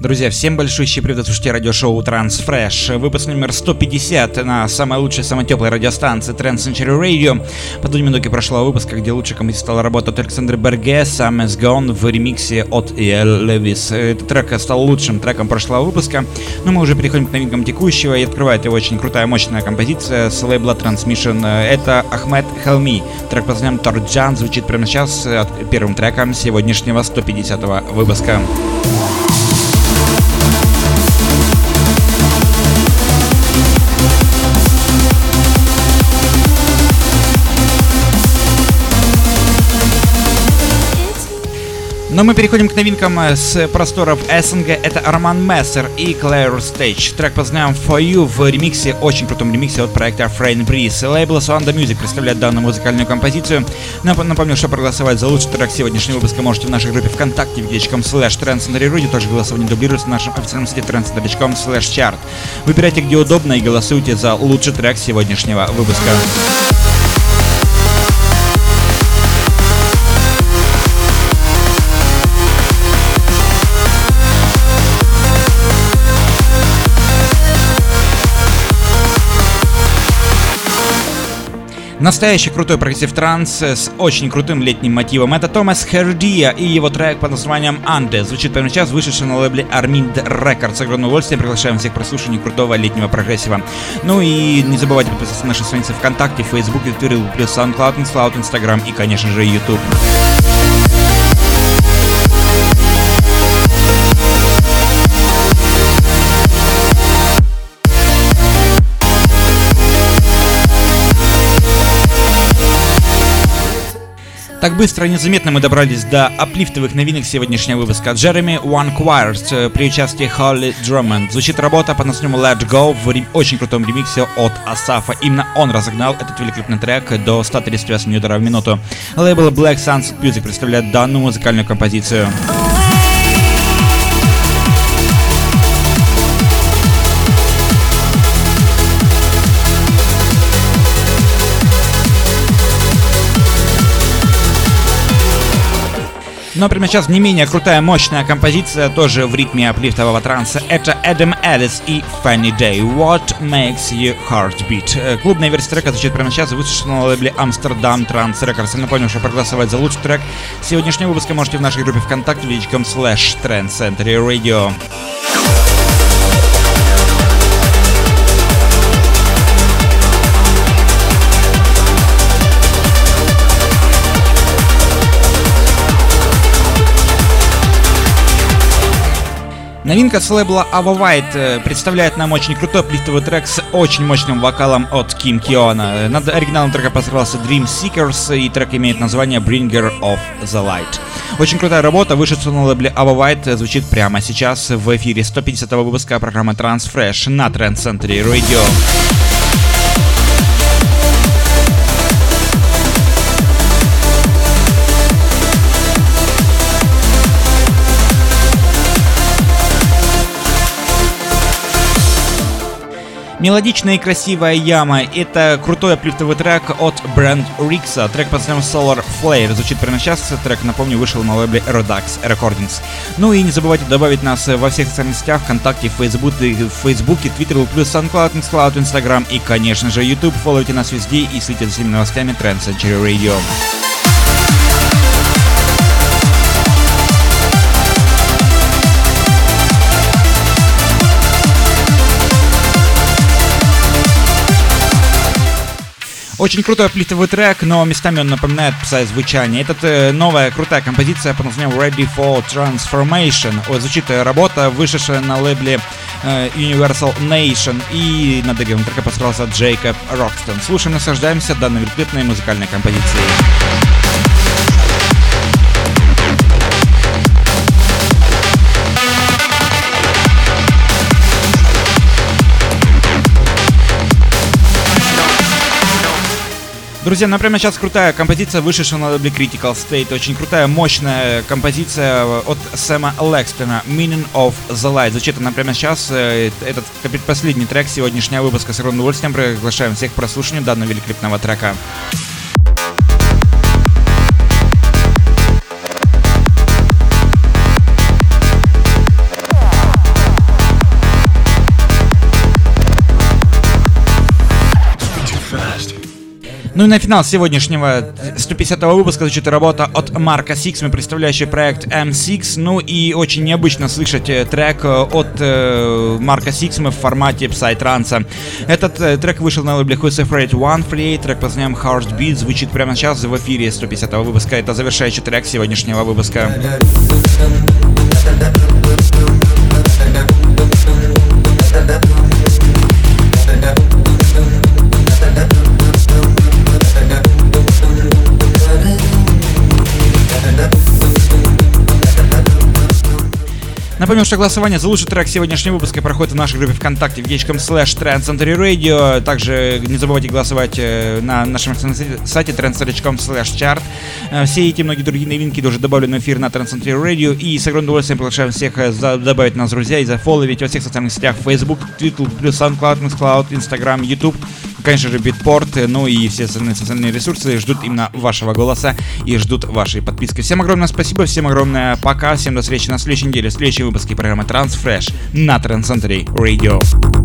Друзья, всем большой привет, слушайте радиошоу Transfresh. Выпуск номер 150 на самой лучшей, самой теплой радиостанции Trans Century Radio. По две минуты прошлого выпуска, где лучше стала работа от Александра Берге, Sam is Gone в ремиксе от E.L. Левис. Этот трек стал лучшим треком прошлого выпуска, но мы уже переходим к новинкам текущего, и открывает его очень крутая, мощная композиция с лейбла Transmission. Это Ахмед Хелми. Трек под названием Торджан звучит прямо сейчас первым треком сегодняшнего 150 выпуска. Но мы переходим к новинкам э, с просторов СНГ. Это Арман Мессер и Claire Stage. Трек под For You в ремиксе, очень крутом ремиксе от проекта Frame Breeze. Лейбл Swanda Music представляет данную музыкальную композицию. Напомню, что проголосовать за лучший трек сегодняшнего выпуска можете в нашей группе ВКонтакте вк.com slash trendcenterrudy. Также голосование дублируется на нашем официальном сайте trendcenter.com slash chart. Выбирайте где удобно и голосуйте за лучший трек сегодняшнего выпуска. Настоящий крутой progressive trance с очень крутым летним мотивом. Это Tomas Heredia и его трек под названием «Andes». Звучит прямо сейчас, вышедший на лейбле Armind Records. С огромным удовольствием приглашаем всех прослушаний крутого летнего прогрессива. Ну и не забывайте подписаться на наши страницы ВКонтакте, Фейсбуке, Твиттере, плюс SoundCloud, Instacloud, Instagram и, конечно же, YouTube. Так быстро и незаметно мы добрались до аплифтовых новинок сегодняшнего выпуска. Джереми One Choirs э, при участии Холли Drummond. Звучит работа под названием Let's Go в рем... очень крутом ремиксе от Асафа. Именно он разогнал этот великолепный трек до 138 ударов в минуту. Лейбл Black Sunset Music представляет данную музыкальную композицию. Но прямо сейчас не менее крутая, мощная композиция, тоже в ритме аплифтового транса. Это Эдем Эллис и Funny Day. What Makes You Heartbeat. Э, клубная версия трека звучит прямо сейчас, вышла на лейбле Amsterdam Trans Records. Напомню, что проголосовать за лучший трек сегодняшнего выпуска можете в нашей группе ВКонтакте, вичком slash Trend Center Radio. Новинка с лейбла Ava White э, представляет нам очень крутой плифтовый трек с очень мощным вокалом от Ким Киона. Над оригиналом трека постарался Dream Seekers, и трек имеет название Bringer of the Light. Очень крутая работа, вышедшая на лейбле Ava White, звучит прямо сейчас в эфире 150 выпуска программы Transfresh на Trend Center Radio. Мелодичная и красивая яма — это крутой аплифтовый трек от Брэнд Рикса. Трек под названием Solar Flare звучит прямо сейчас. Трек, напомню, вышел на лейбле Redux Recordings. Ну и не забывайте добавить нас во всех социальных сетях, ВКонтакте, Фейсбуке, Фейсбуке, Твиттере, плюс SoundCloud, Mixcloud, Instagram и, конечно же, YouTube. Фолловите нас везде и следите за всеми новостями Trend Century Radio. Очень крутой плитовый трек, но местами он напоминает пса звучание. Это э, новая крутая композиция под названием Ready for Transformation. О, звучит э, работа, вышедшая на лейбле э, Universal Nation. И на деревом трека постарался Джейкоб Рокстон. Слушаем, наслаждаемся данной великолепной музыкальной композицией. Друзья, например, сейчас крутая композиция, вышедшая на лейбле Critical State. Очень крутая, мощная композиция от Сэма Лекстона Meaning of the Light. Звучит она прямо сейчас. Э, этот последний трек сегодняшнего выпуска. С огромным удовольствием приглашаем всех к прослушиванию данного великолепного трека. Ну и на финал сегодняшнего 150-го выпуска звучит работа от Марка Six, мы представляющий проект M6. Ну и очень необычно слышать э, трек э, от э, Марка Six в формате Psytrance. Этот э, трек вышел на лейбле Who's Afraid One Free, трек под названием Heartbeat звучит прямо сейчас в эфире 150-го выпуска. Это завершающий трек сегодняшнего выпуска. Напомню, что голосование за лучший трек сегодняшнего выпуска проходит в нашей группе ВКонтакте vk.com slash Radio. Также не забывайте голосовать э, на нашем сайте trendcenter.com slash chart. Э, все эти и многие другие новинки уже добавлены в эфир на Trendcenter Radio. И с огромным удовольствием приглашаем всех э, добавить нас друзья и зафолловить во всех социальных сетях Facebook, Twitter, SoundCloud, MixCloud, Instagram, YouTube конечно же, Битпорт, ну и все остальные социальные ресурсы ждут именно вашего голоса и ждут вашей подписки. Всем огромное спасибо, всем огромное пока, всем до встречи на следующей неделе, в следующем выпуске программы Transfresh на Transcentury Radio.